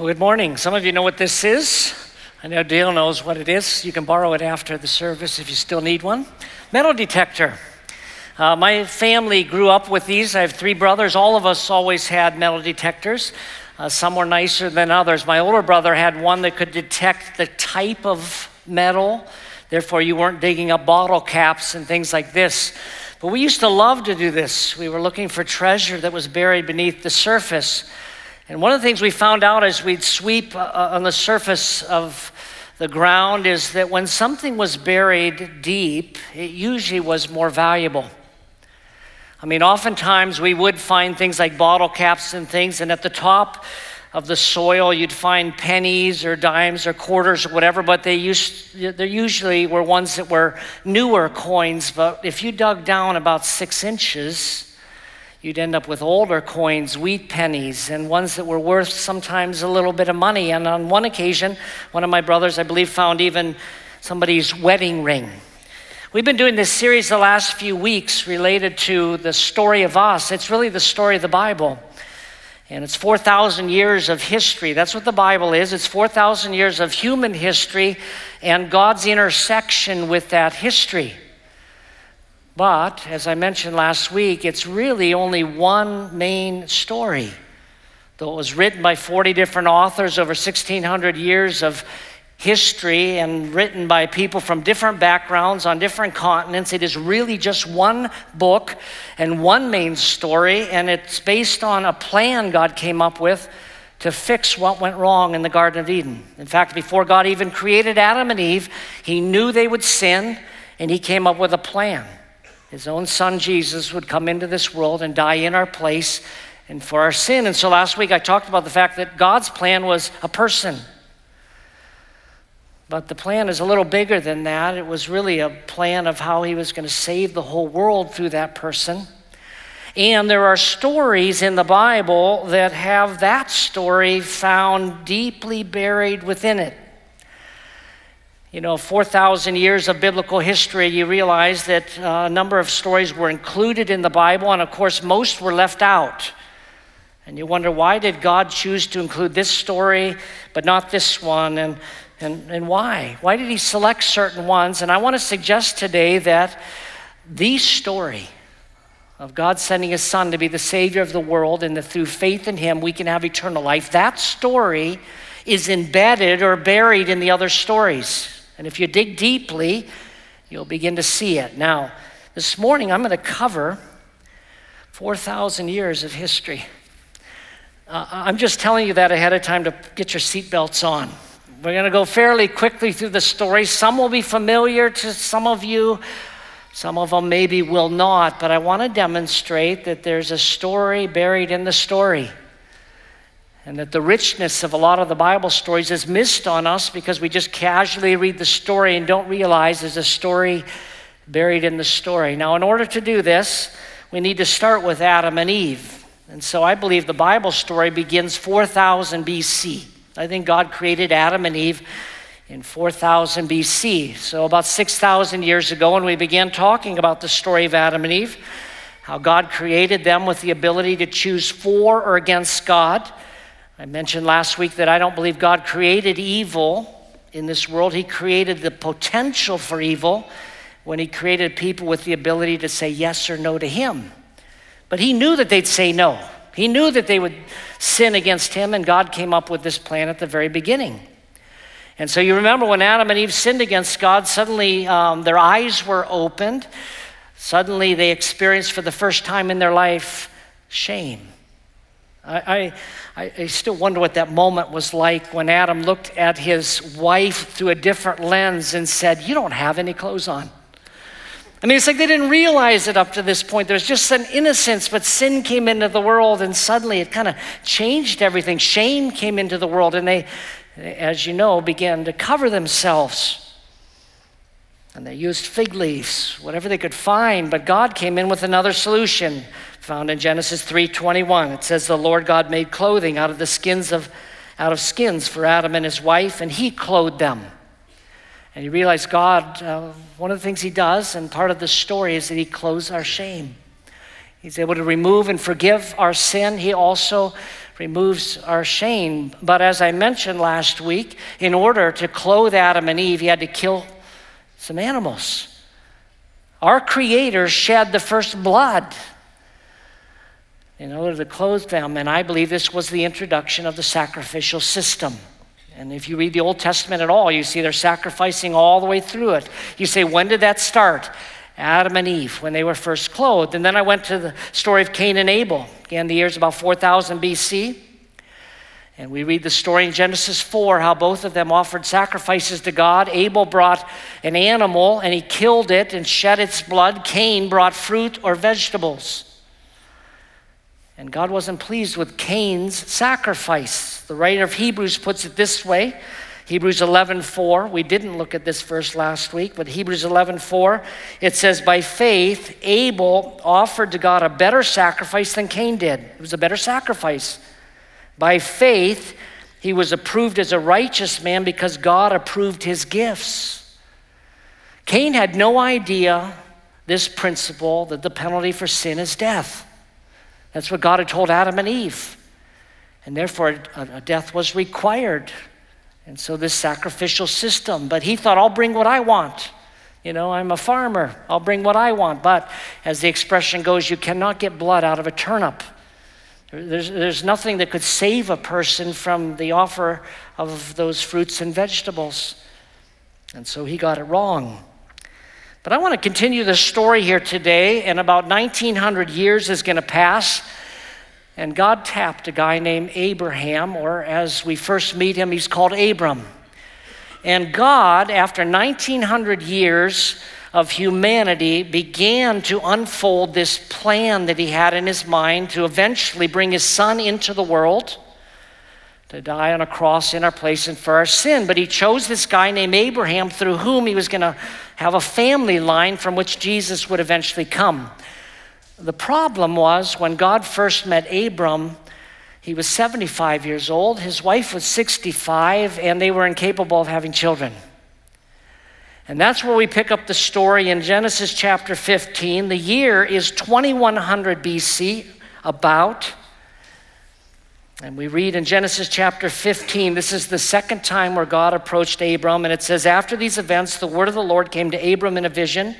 Well, good morning. Some of you know what this is. I know Dale knows what it is. You can borrow it after the service if you still need one. Metal detector. Uh, my family grew up with these. I have three brothers. All of us always had metal detectors. Uh, some were nicer than others. My older brother had one that could detect the type of metal. Therefore, you weren't digging up bottle caps and things like this. But we used to love to do this. We were looking for treasure that was buried beneath the surface. And one of the things we found out as we'd sweep uh, uh, on the surface of the ground is that when something was buried deep, it usually was more valuable. I mean, oftentimes we would find things like bottle caps and things, and at the top of the soil, you'd find pennies or dimes or quarters or whatever, but they used, they usually were ones that were newer coins. But if you dug down about six inches, you'd end up with older coins, wheat pennies, and ones that were worth sometimes a little bit of money. And on one occasion, one of my brothers, I believe, found even somebody's wedding ring. We've been doing this series the last few weeks related to the story of us. It's really the story of the Bible. And it's 4,000 years of history. That's what the Bible is. It's 4,000 years of human history and God's intersection with that history. But, as I mentioned last week, it's really only one main story. Though it was written by 40 different authors over 1,600 years of history and written by people from different backgrounds on different continents. It is really just one book and one main story, and it's based on a plan God came up with to fix what went wrong in the Garden of Eden. In fact, before God even created Adam and Eve, He knew they would sin, and He came up with a plan. His own son Jesus would come into this world and die in our place and for our sin. And so last week I talked about the fact that God's plan was a person. But the plan is a little bigger than that. It was really a plan of how he was going to save the whole world through that person. And there are stories in the Bible that have that story found deeply buried within it. You know, 4,000 years of biblical history, you realize that uh, a number of stories were included in the Bible, and of course, most were left out. And you wonder, why did God choose to include this story, but not this one? And and, and why? Why did he select certain ones? And I want to suggest today that the story of God sending his son to be the savior of the world and that through faith in him we can have eternal life, that story is embedded or buried in the other stories. And if you dig deeply, you'll begin to see it. Now, this morning I'm going to cover 4,000 years of history. Uh, I'm just telling you that ahead of time to get your seatbelts on. We're going to go fairly quickly through the story. Some will be familiar to some of you, some of them maybe will not, but I want to demonstrate that there's a story buried in the story. And that the richness of a lot of the Bible stories is missed on us because we just casually read the story and don't realize there's a story buried in the story. Now, in order to do this, we need to start with Adam and Eve. And so I believe the Bible story begins 4000 BC. I think God created Adam and Eve in 4000 BC. So, about 6,000 years ago, when we began talking about the story of Adam and Eve, how God created them with the ability to choose for or against God. I mentioned last week that I don't believe God created evil in this world, He created the potential for evil when He created people with the ability to say yes or no to Him. But He knew that they'd say no. He knew that they would sin against him, and God came up with this plan at the very beginning. And so you remember when Adam and Eve sinned against God, suddenly um, their eyes were opened. Suddenly they experienced for the first time in their life shame. I, I, I still wonder what that moment was like when Adam looked at his wife through a different lens and said, You don't have any clothes on. I mean, it's like they didn't realize it up to this point. There's just an innocence, but sin came into the world, and suddenly it kind of changed everything. Shame came into the world, and they, as you know, began to cover themselves. And they used fig leaves, whatever they could find, but God came in with another solution found in Genesis 3:21. It says the Lord God made clothing out of the skins of out of skins for Adam and his wife and he clothed them. And you realize God, uh, one of the things He does, and part of the story is that He clothes our shame. He's able to remove and forgive our sin. He also removes our shame. But as I mentioned last week, in order to clothe Adam and Eve, he had to kill some animals. Our Creator shed the first blood in order to clothe them, and I believe this was the introduction of the sacrificial system. And if you read the Old Testament at all, you see they're sacrificing all the way through it. You say, when did that start? Adam and Eve, when they were first clothed. And then I went to the story of Cain and Abel. Again, the year's about 4000 BC. And we read the story in Genesis 4 how both of them offered sacrifices to God. Abel brought an animal and he killed it and shed its blood. Cain brought fruit or vegetables. And God wasn't pleased with Cain's sacrifice. The writer of Hebrews puts it this way Hebrews 11:4. We didn't look at this verse last week, but Hebrews 11:4 it says by faith Abel offered to God a better sacrifice than Cain did. It was a better sacrifice. By faith he was approved as a righteous man because God approved his gifts. Cain had no idea this principle that the penalty for sin is death. That's what God had told Adam and Eve. And therefore, a, death was required and so this sacrificial system, but he thought, I'll bring what I want. You know, I'm a farmer, I'll bring what I want. But as the expression goes, you cannot get blood out of a turnip. There's, there's nothing that could save a person from the offer of those fruits and vegetables. And so he got it wrong. But I want to continue this story here today, and about 1900 years is going to pass and God tapped a guy named Abraham, or as we first meet him, he's called Abram. And God, after 1900 years of humanity, began to unfold this plan that he had in his mind to eventually bring his son into the world to die on a cross in our place and for our sin. But he chose this guy named Abraham through whom he was going to have a family line from which Jesus would eventually come. The problem was when God first met Abram, he was 75 years old, his wife was 65, and they were incapable of having children. And that's where we pick up the story in Genesis chapter 15. The year is 2100 BC, about. And we read in Genesis chapter 15, this is the second time where God approached Abram, and it says, After these events, the word of the Lord came to Abram in a vision.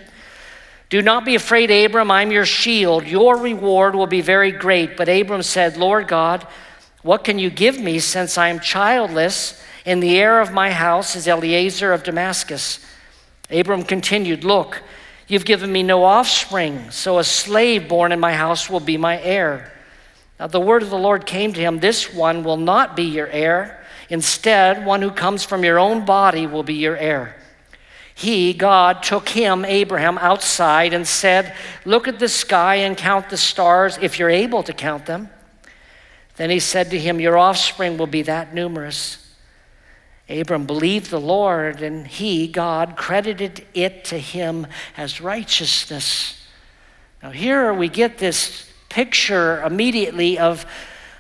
Do not be afraid, Abram, I'm your shield. Your reward will be very great. But Abram said, Lord God, what can you give me since I am childless, and the heir of my house is Eliezer of Damascus? Abram continued, Look, you've given me no offspring, so a slave born in my house will be my heir. Now the word of the Lord came to him This one will not be your heir. Instead, one who comes from your own body will be your heir. He, God, took him, Abraham, outside and said, Look at the sky and count the stars if you're able to count them. Then he said to him, Your offspring will be that numerous. Abram believed the Lord, and he, God, credited it to him as righteousness. Now, here we get this picture immediately of,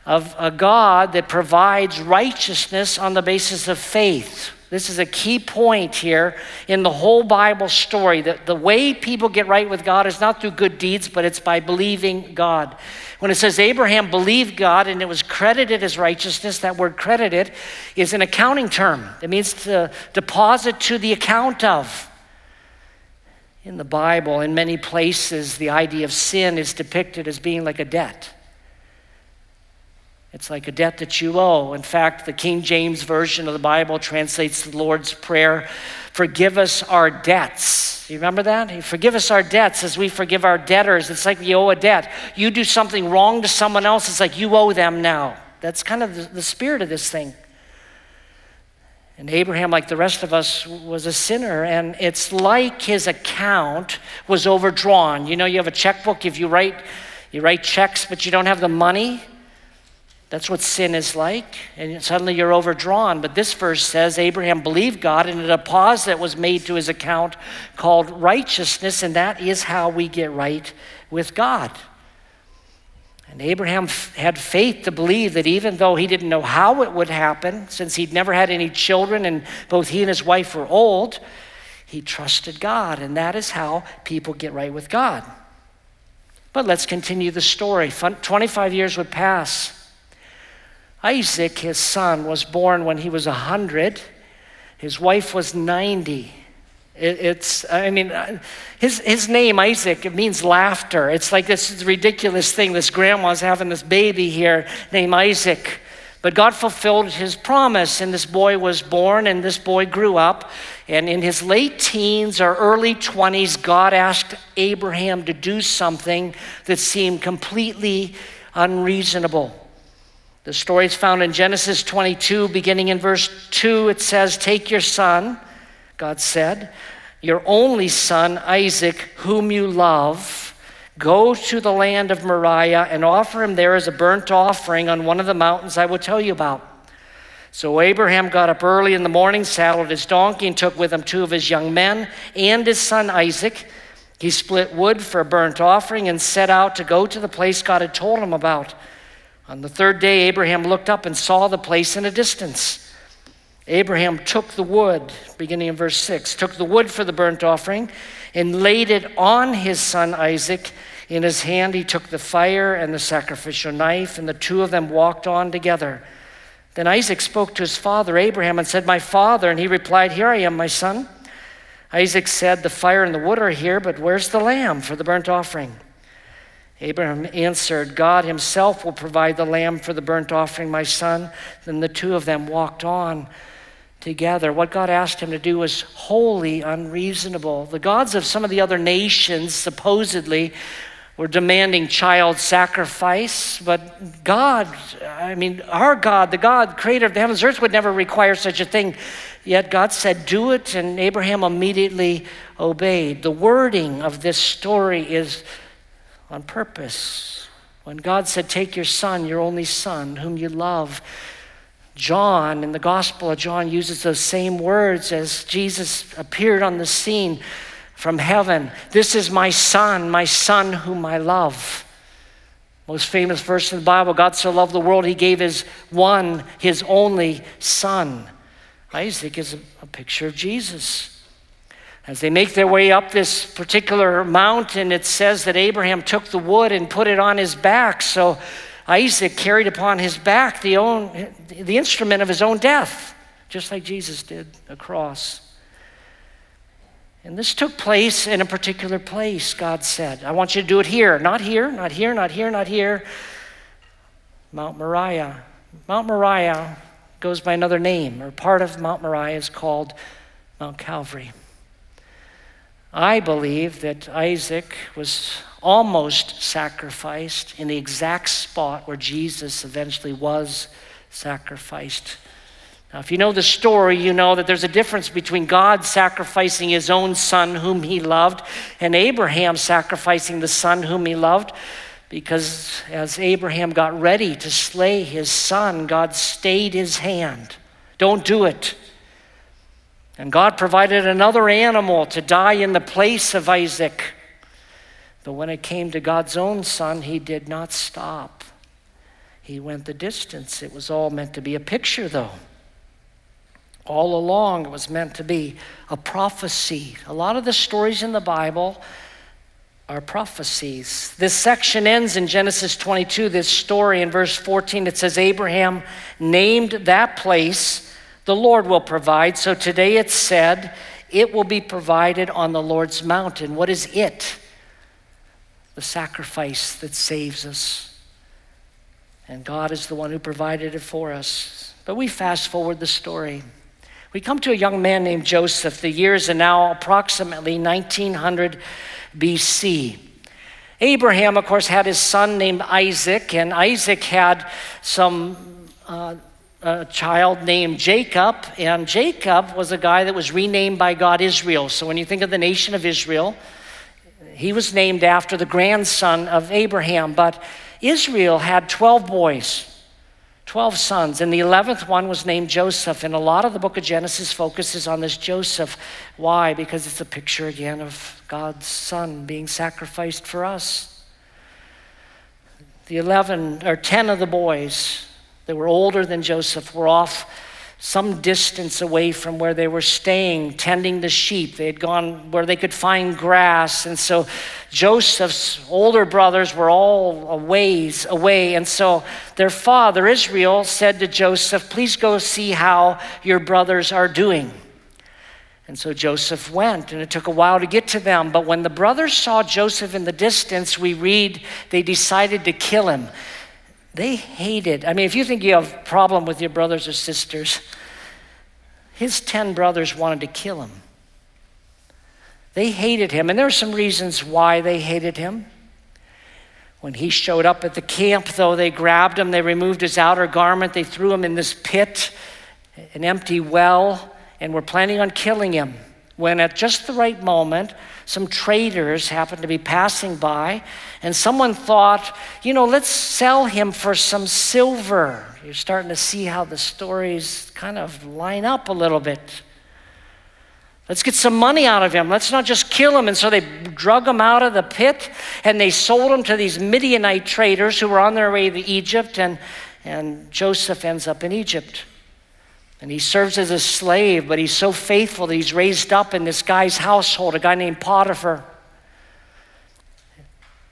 of a God that provides righteousness on the basis of faith. This is a key point here in the whole Bible story that the way people get right with God is not through good deeds, but it's by believing God. When it says Abraham believed God and it was credited as righteousness, that word credited is an accounting term. It means to deposit to the account of. In the Bible, in many places, the idea of sin is depicted as being like a debt. It's like a debt that you owe. In fact, the King James Version of the Bible translates the Lord's Prayer Forgive us our debts. You remember that? Forgive us our debts as we forgive our debtors. It's like we owe a debt. You do something wrong to someone else, it's like you owe them now. That's kind of the, the spirit of this thing. And Abraham, like the rest of us, was a sinner, and it's like his account was overdrawn. You know, you have a checkbook, if you write, you write checks, but you don't have the money. That's what sin is like. And suddenly you're overdrawn. But this verse says Abraham believed God, and a deposit was made to his account called righteousness, and that is how we get right with God. And Abraham f- had faith to believe that even though he didn't know how it would happen, since he'd never had any children and both he and his wife were old, he trusted God. And that is how people get right with God. But let's continue the story. 25 years would pass. Isaac, his son, was born when he was 100. His wife was 90. It, it's, I mean, uh, his, his name, Isaac, it means laughter. It's like this ridiculous thing. This grandma's having this baby here named Isaac. But God fulfilled his promise, and this boy was born, and this boy grew up. And in his late teens or early 20s, God asked Abraham to do something that seemed completely unreasonable. The story is found in Genesis 22, beginning in verse 2. It says, Take your son, God said, your only son, Isaac, whom you love Go to the land of Moriah and offer him there as a burnt offering on one of the mountains I will tell you about. So Abraham got up early in the morning, saddled his donkey, and took with him two of his young men and his son Isaac. He split wood for a burnt offering and set out to go to the place God had told him about. On the third day, Abraham looked up and saw the place in a distance. Abraham took the wood, beginning in verse 6, took the wood for the burnt offering and laid it on his son Isaac. In his hand, he took the fire and the sacrificial knife, and the two of them walked on together. Then Isaac spoke to his father Abraham and said, My father. And he replied, Here I am, my son. Isaac said, The fire and the wood are here, but where's the lamb for the burnt offering? Abraham answered, God himself will provide the lamb for the burnt offering, my son. Then the two of them walked on together. What God asked him to do was wholly unreasonable. The gods of some of the other nations supposedly were demanding child sacrifice, but God, I mean, our God, the God, creator of the heavens and earth, would never require such a thing. Yet God said, Do it, and Abraham immediately obeyed. The wording of this story is on purpose. When God said, Take your son, your only son, whom you love, John, in the Gospel of John, uses those same words as Jesus appeared on the scene from heaven. This is my son, my son whom I love. Most famous verse in the Bible God so loved the world, he gave his one, his only son. Isaac is a, picture of Jesus. As they make their way up this particular mountain, it says that Abraham took the wood and put it on his back. So Isaac carried upon his back the, own, the instrument of his own death, just like Jesus did, a cross. And this took place in a particular place, God said. I want you to do it here. Not here, not here, not here, not here. Mount Moriah. Mount Moriah goes by another name, or part of Mount Moriah is called Mount Calvary. I believe that Isaac was almost sacrificed in the exact spot where Jesus eventually was sacrificed. Now, if you know the story, you know that there's a difference between God sacrificing his own son, whom he loved, and Abraham sacrificing the son whom he loved. Because as Abraham got ready to slay his son, God stayed his hand. Don't do it. And God provided another animal to die in the place of Isaac. But when it came to God's own son, he did not stop. He went the distance. It was all meant to be a picture, though. All along, it was meant to be a prophecy. A lot of the stories in the Bible are prophecies. This section ends in Genesis 22. This story in verse 14, it says, Abraham named that place, the Lord will provide. So today it's said, it will be provided on the Lord's mountain. What is it? the sacrifice that saves us. And God is the one who provided it for us. But we fast forward the story. We come to a young man named Joseph. The years are now approximately 1900 BC. Abraham, of course, had his son named Isaac, and Isaac had some uh, a child named Jacob, and Jacob was a guy that was renamed by God Israel. So when you think of the nation of Israel, he was named after the grandson of Abraham, but Israel had 12 boys, 12 sons, and the 11th one was named Joseph. And a lot of the book of Genesis focuses on this Joseph. Why? Because it's a picture again of God's son being sacrificed for us. The 11 or 10 of the boys that were older than Joseph were off some distance away from where they were staying, tending the sheep. They had gone where they could find grass. And so Joseph's older brothers were all a ways away. And so their father, Israel, said to Joseph, Please go see how your brothers are doing. And so Joseph went, and it took a while to get to them. But when the brothers saw Joseph in the distance, we read they decided to kill him. They hated. I mean, if you think you have a problem with your brothers or sisters, his 10 brothers wanted to kill him. They hated him, and there are some reasons why they hated him. When he showed up at the camp, though, they grabbed him, they removed his outer garment, they threw him in this pit, an empty well, and were planning on killing him. When at just the right moment, some traders happened to be passing by, and someone thought, you know, let's sell him for some silver. You're starting to see how the stories kind of line up a little bit. Let's get some money out of him. Let's not just kill him. And so they drug him out of the pit and they sold him to these Midianite traders who were on their way to Egypt. And, and Joseph ends up in Egypt. And he serves as a slave, but he's so faithful that he's raised up in this guy's household, a guy named Potiphar.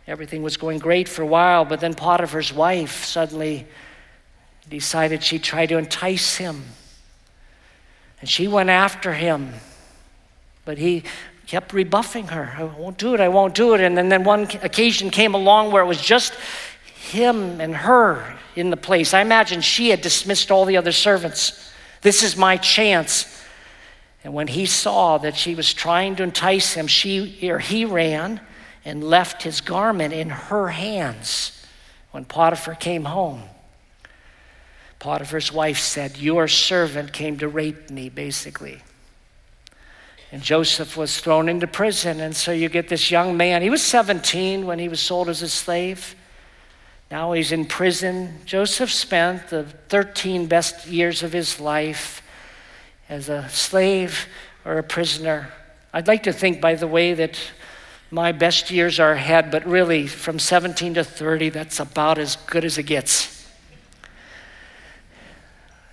Everything was going great for a while, but then Potiphar's wife suddenly decided she'd try to entice him. And she went after him, but he kept rebuffing her. I won't do it, I won't do it. And then, then one occasion came along where it was just him and her in the place. I imagine she had dismissed all the other servants. This is my chance. And when he saw that she was trying to entice him, she or he ran and left his garment in her hands when Potiphar came home. Potiphar's wife said, Your servant came to rape me, basically. And Joseph was thrown into prison. And so you get this young man. He was 17 when he was sold as a slave. Now he's in prison. Joseph spent the 13 best years of his life as a slave or a prisoner. I'd like to think, by the way, that my best years are ahead, but really from 17 to 30, that's about as good as it gets.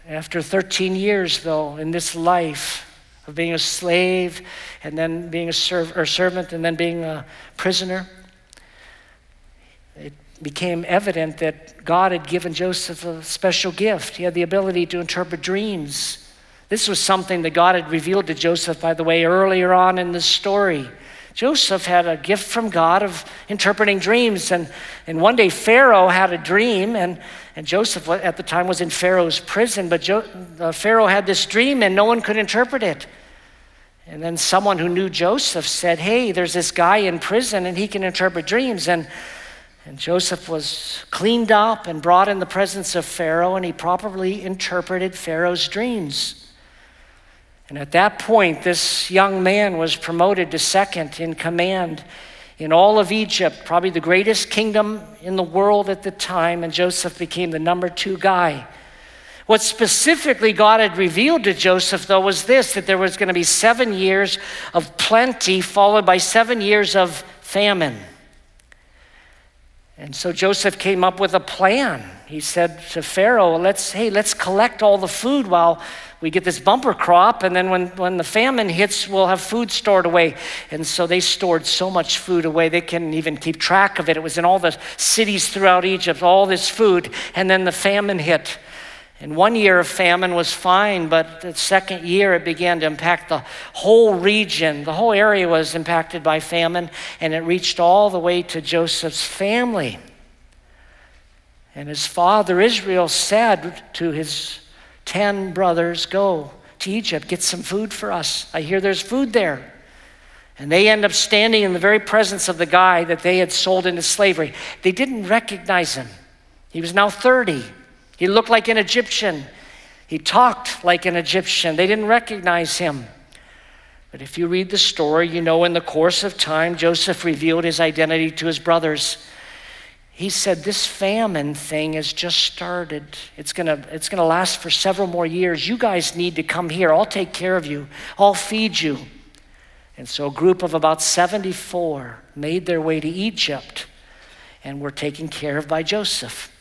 After 13 years, though, in this life of being a slave and then being a serv- or servant and then being a prisoner, became evident that God had given Joseph a special gift. He had the ability to interpret dreams. This was something that God had revealed to Joseph, by the way, earlier on in the story. Joseph had a gift from God of interpreting dreams. And, and one day, Pharaoh had a dream, and, and Joseph at the time was in Pharaoh's prison. But jo, uh, Pharaoh had this dream, and no one could interpret it. And then someone who knew Joseph said, Hey, there's this guy in prison, and he can interpret dreams. And and Joseph was cleaned up and brought in the presence of Pharaoh, and he properly interpreted Pharaoh's dreams. And at that point, this young man was promoted to second in command in all of Egypt, probably the greatest kingdom in the world at the time, and Joseph became the number two guy. What specifically God had revealed to Joseph, though, was this that there was going to be seven years of plenty, followed by seven years of famine. And so Joseph came up with a plan. He said to Pharaoh, let's, hey, let's collect all the food while we get this bumper crop, and then when, when the famine hits, we'll have food stored away. And so they stored so much food away, they couldn't even keep track of it. It was in all the cities throughout Egypt, all this food, and then the famine hit. And one year of famine was fine, but the second year it began to impact the whole region. The whole area was impacted by famine, and it reached all the way to Joseph's family. And his father Israel said to his 10 brothers, Go to Egypt, get some food for us. I hear there's food there. And they end up standing in the very presence of the guy that they had sold into slavery. They didn't recognize him. He was now 30. He looked like an Egyptian. He talked like an Egyptian. They didn't recognize him. But if you read the story, you know in the course of time, Joseph revealed his identity to his brothers. He said, This famine thing has just started. It's gonna, it's gonna last for several more years. You guys need to come here. I'll take care of you, I'll feed you. And so a group of about 74 made their way to Egypt and were taken care of by Joseph.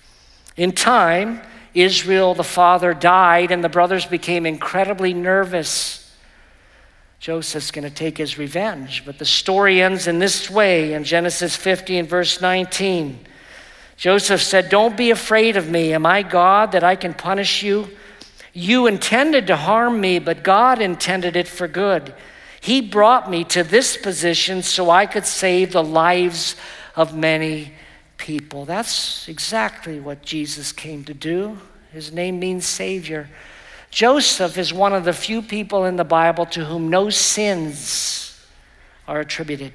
In time, Israel, the father, died, and the brothers became incredibly nervous. Joseph's going to take his revenge. But the story ends in this way in Genesis 50 and verse 19. Joseph said, Don't be afraid of me. Am I God that I can punish you? You intended to harm me, but God intended it for good. He brought me to this position so I could save the lives of many people. That's exactly what Jesus came to do. His name means Savior. Joseph is one of the few people in the Bible to whom no sins are attributed.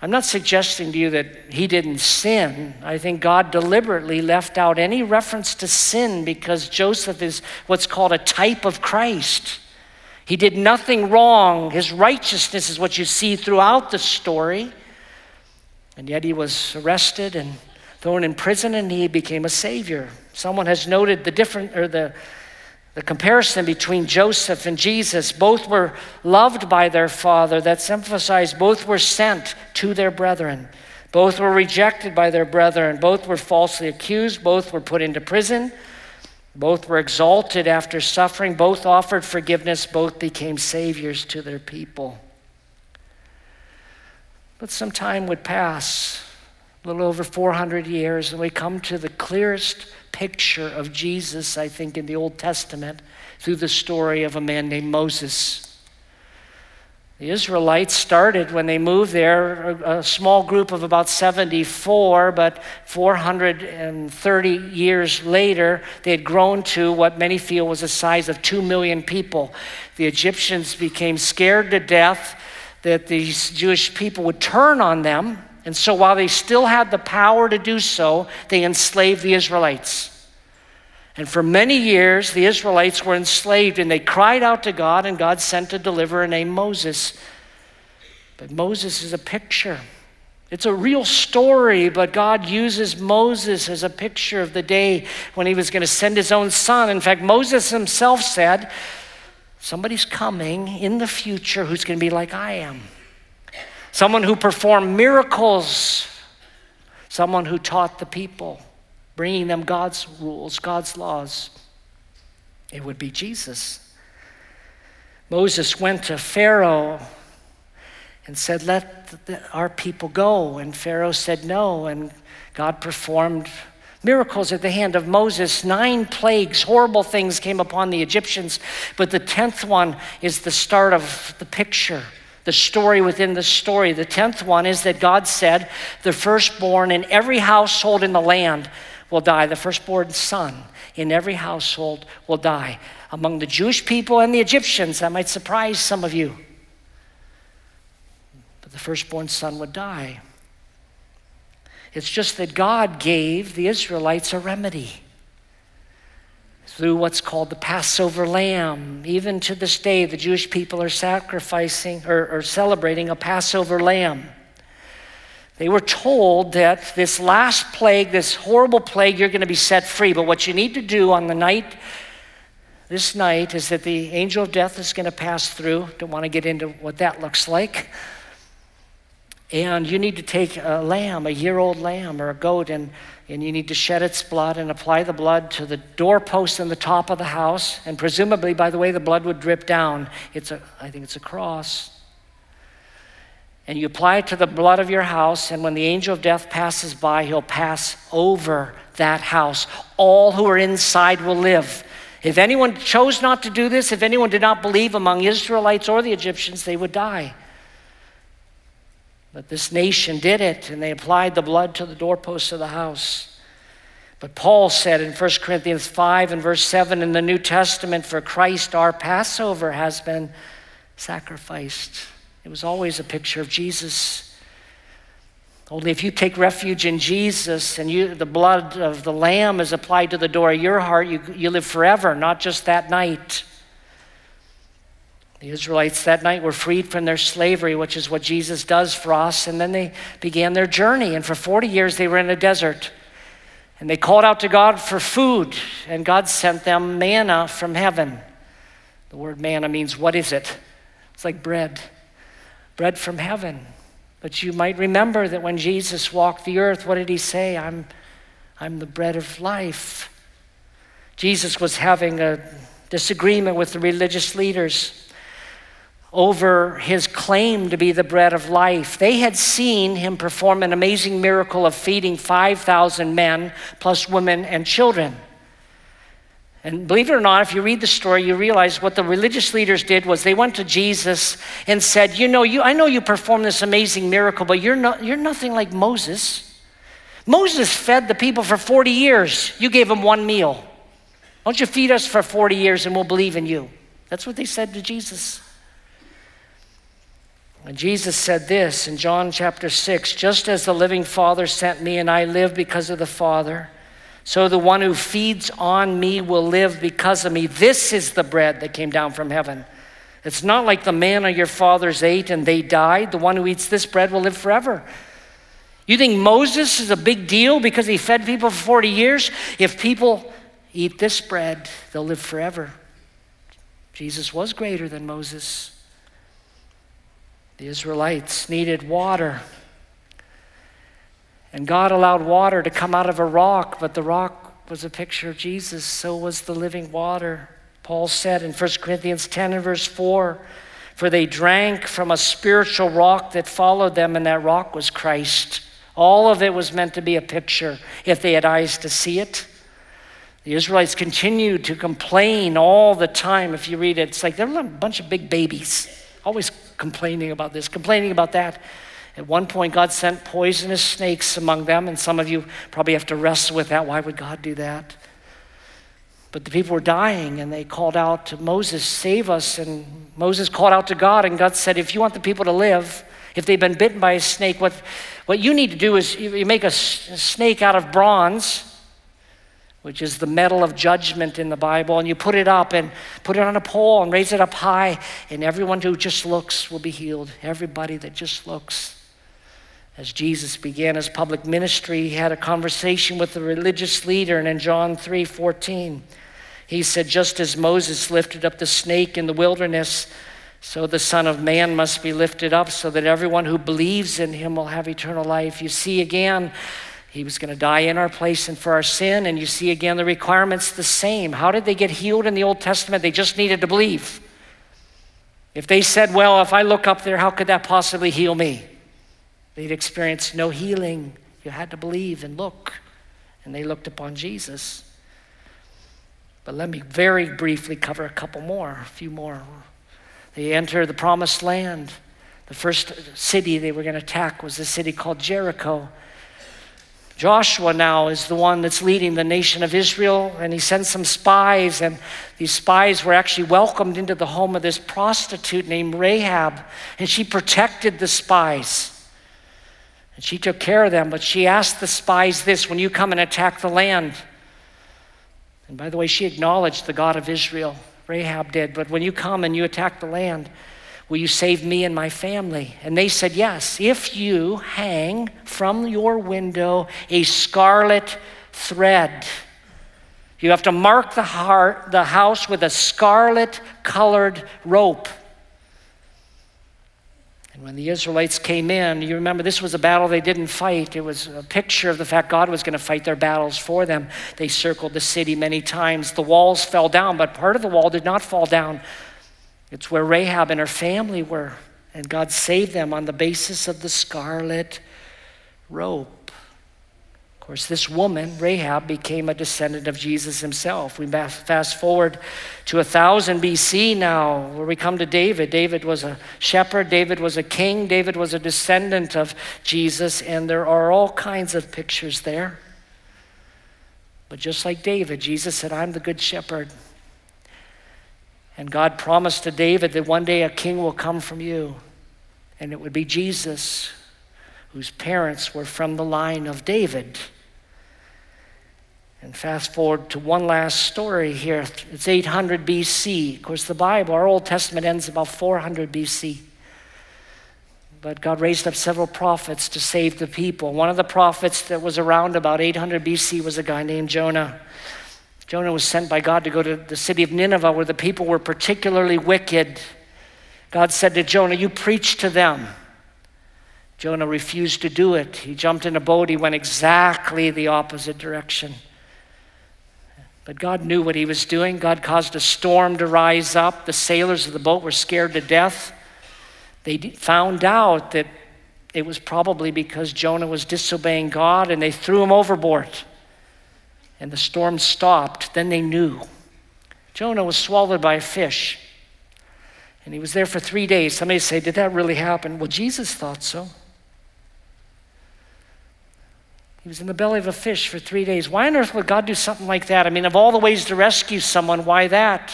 I'm not suggesting to you that he didn't sin. I think God deliberately left out any reference to sin because Joseph is what's called a type of Christ. He did nothing wrong. His righteousness is what you see throughout the story. And yet he was arrested and thrown in prison and he became a savior. Someone has noted the different or the the comparison between Joseph and Jesus, both were loved by their father. That's emphasized. Both were sent to their brethren. Both were rejected by their brethren. Both were falsely accused. Both were put into prison. Both were exalted after suffering. Both offered forgiveness. Both became saviors to their people. But some time would pass, a little over 400 years, and we come to the clearest picture of Jesus, I think, in the Old Testament through the story of a man named Moses. The Israelites started when they moved there, a, small group of about 74, but 430 years later, they had grown to what many feel was the size of 2 million people. The Egyptians became scared to death that these Jewish people would turn on them and so while they still had the power to do so, they enslaved the Israelites. And for many years, the Israelites were enslaved and they cried out to God, and God sent a deliverer named Moses. But Moses is a picture. It's a real story, but God uses Moses as a picture of the day when he was going to send his own son. In fact, Moses himself said, Somebody's coming in the future who's going to be like I am someone who performed miracles, someone who taught the people, bringing them God's rules, God's laws. It would be Jesus. Moses went to Pharaoh and said, Let our people go. And Pharaoh said no, and God performed miracles at the hand of Moses. Nine plagues, horrible things came upon the Egyptians, but the tenth one is the start of the picture the story within the story. The tenth one is that God said, The firstborn in every household in the land will die. The firstborn son in every household will die. Among the Jewish people and the Egyptians, that might surprise some of you. But the firstborn son would die. It's just that God gave the Israelites a remedy through what's called the Passover lamb. Even to this day, the Jewish people are sacrificing or, or celebrating a Passover lamb. They were told that this last plague, this horrible plague, you're going to be set free. But what you need to do on the night, this night, is that the angel of death is going to pass through. Don't want to get into what that looks like. And you need to take a lamb, a year old lamb or a goat, and and you need to shed its blood and apply the blood to the doorpost in the top of the house. And presumably, by the way, the blood would drip down. It's a, I think it's a cross. And you apply it to the blood of your house, and when the angel of death passes by, he'll pass over that house. All who are inside will live. If anyone chose not to do this, if anyone did not believe among Israelites or the Egyptians, they would die. But this nation did it, and they applied the blood to the doorposts of the house. But Paul said in 1 Corinthians 5 and verse 7 in the New Testament, For Christ our Passover has been sacrificed. It was always a picture of Jesus. Only if you take refuge in Jesus and you, the blood of the Lamb is applied to the door of your heart, you, you live forever, not just that night. The Israelites that night were freed from their slavery, which is what Jesus does for us, and then they began their journey. And for 40 years, they were in a desert. And they called out to God for food, and God sent them manna from heaven. The word manna means what is it? It's like bread, bread from heaven. But you might remember that when Jesus walked the earth, what did he say? I'm, I'm the bread of life. Jesus was having a disagreement with the religious leaders over his claim to be the bread of life. They had seen him perform an amazing miracle of feeding 5,000 men, plus women and children. And believe it or not, if you read the story, you realize what the religious leaders did was they went to Jesus and said, You know, you, I know you performed this amazing miracle, but you're, not, you're nothing like Moses. Moses fed the people for 40 years. You gave them one meal. Don't you feed us for 40 years and we'll believe in you? That's what they said to Jesus. Jesus said this in John chapter 6 Just as the living Father sent me, and I live because of the Father, so the one who feeds on me will live because of me. This is the bread that came down from heaven. It's not like the manna your fathers ate and they died. The one who eats this bread will live forever. You think Moses is a big deal because he fed people for 40 years? If people eat this bread, they'll live forever. Jesus was greater than Moses. The Israelites needed water. And God allowed water to come out of a rock, but the rock was a picture of Jesus. So was the living water. Paul said in 1 Corinthians 10 and verse 4 For they drank from a spiritual rock that followed them, and that rock was Christ. All of it was meant to be a picture if they had eyes to see it. The Israelites continued to complain all the time. If you read it, it's like they're a bunch of big babies, always complaining about this, complaining about that. At one point, God sent poisonous snakes among them, and some of you probably have to wrestle with that. Why would God do that? But the people were dying, and they called out to Moses, Save us. And Moses called out to God, and God said, If you want the people to live, if they've been bitten by a snake, what, what you need to do is you make a, snake out of bronze, which is the metal of judgment in the Bible, and you put it up and put it on a pole and raise it up high, and everyone who just looks will be healed. Everybody that just looks. As Jesus began his public ministry, he had a conversation with the religious leader, and in John 3 14, he said, Just as Moses lifted up the snake in the wilderness, so the Son of Man must be lifted up so that everyone who believes in him will have eternal life. You see again, he was going to die in our place and for our sin, and you see again the requirements the same. How did they get healed in the Old Testament? They just needed to believe. If they said, Well, if I look up there, how could that possibly heal me? They'd experience no healing. You had to believe and look. And they looked upon Jesus. But let me very briefly cover a couple more, a few more they enter the promised land. The first city they were going to attack was a city called Jericho. Joshua now is the one that's leading the nation of Israel, and he sends some spies, and these spies were actually welcomed into the home of this prostitute named Rahab, and she protected the spies. And she took care of them, but she asked the spies this when you come and attack the land. And by the way, she acknowledged the God of Israel. Rahab did, but when you come and you attack the land, will you save me and my family? And they said, Yes, if you hang from your window a scarlet thread. You have to mark the, heart, the house with a scarlet colored rope. And when the Israelites came in, you remember this was a battle they didn't fight. It was a picture of the fact God was going to fight their battles for them. They circled the city many times. The walls fell down, but part of the wall did not fall down. It's where Rahab and her family were, and God saved them on the basis of the scarlet rope. Of course, this woman, Rahab, became a descendant of Jesus himself. We fast forward to 1000 BC now, where we come to David. David was a shepherd, David was a king, David was a descendant of Jesus, and there are all kinds of pictures there. But just like David, Jesus said, I'm the good shepherd. And God promised to David that one day a king will come from you, and it would be Jesus, whose parents were from the line of David. And fast forward to one last story here. It's 800 BC. Of course, the Bible, our Old Testament ends about 400 BC. But God raised up several prophets to save the people. One of the prophets that was around about 800 BC was a guy named Jonah. Jonah was sent by God to go to the city of Nineveh where the people were particularly wicked. God said to Jonah, You preach to them. Jonah refused to do it. He jumped in a boat, he went exactly the opposite direction. But God knew what he was doing. God caused a storm to rise up. The sailors of the boat were scared to death. They found out that it was probably because Jonah was disobeying God and they threw him overboard. And the storm stopped. Then they knew. Jonah was swallowed by a fish. And he was there for three days. Somebody say, Did that really happen? Well, Jesus thought so. He was in the belly of a fish for three days. Why on earth would God do something like that? I mean, of all the ways to rescue someone, why that?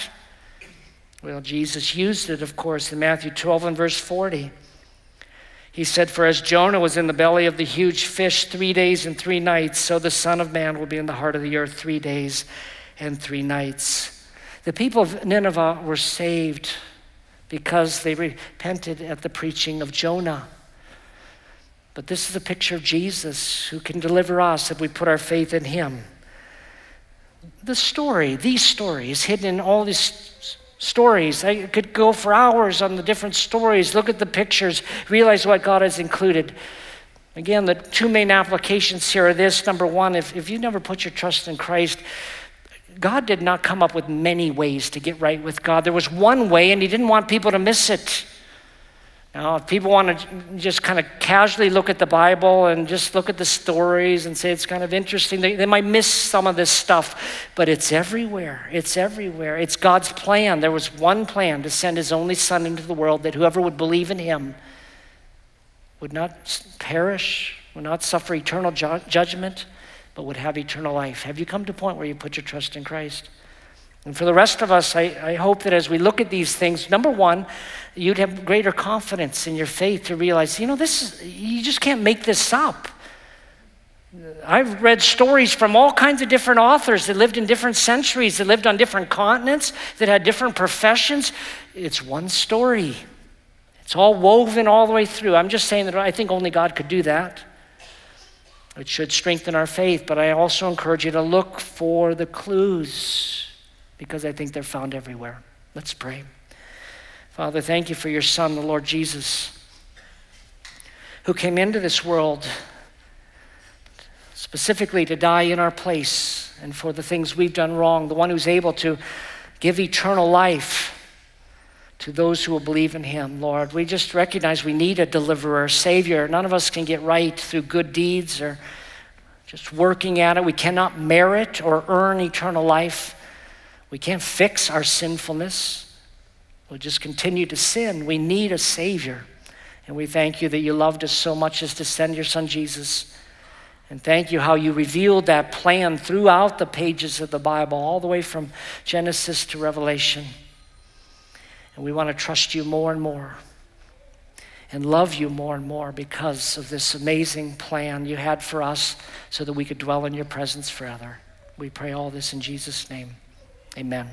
Well, Jesus used it, of course, in Matthew 12 and verse 40. He said, For as Jonah was in the belly of the huge fish three days and three nights, so the Son of Man will be in the heart of the earth three days and three nights. The people of Nineveh were saved because they repented at the preaching of Jonah. But this is a picture of Jesus who can deliver us if we put our faith in him. The story, these stories, hidden in all these stories. I could go for hours on the different stories, look at the pictures, realize what God has included. Again, the two main applications here are this. Number one, if, if you never put your trust in Christ, God did not come up with many ways to get right with God. There was one way, and He didn't want people to miss it. Now, if people want to just kind of casually look at the Bible and just look at the stories and say it's kind of interesting, they, they might miss some of this stuff, but it's everywhere. It's everywhere. It's God's plan. There was one plan to send His only Son into the world that whoever would believe in Him would not perish, would not suffer eternal ju- judgment, but would have eternal life. Have you come to a point where you put your trust in Christ? And for the rest of us, I, I, hope that as we look at these things, number one, you'd have greater confidence in your faith to realize, you know, this is, you just can't make this up. I've read stories from all kinds of different authors that lived in different centuries, that lived on different continents, that had different professions. It's one story. It's all woven all the way through. I'm just saying that I think only God could do that. It should strengthen our faith, but I also encourage you to look for the clues because I think they're found everywhere. Let's pray. Father, thank you for your Son, the Lord Jesus, who came into this world specifically to die in our place and for the things we've done wrong, the one who's able to give eternal life to those who will believe in him, Lord. We just recognize we need a deliverer, savior. None of us can get right through good deeds or just working at it. We cannot merit or earn eternal life. We can't fix our sinfulness. We'll just continue to sin. We need a Savior. And we thank you that you loved us so much as to send your Son Jesus. And thank you how you revealed that plan throughout the pages of the Bible, all the way from Genesis to Revelation. And we want to trust you more and more and love you more and more because of this amazing plan you had for us so that we could dwell in your presence forever. We pray all this in Jesus' name. Amen.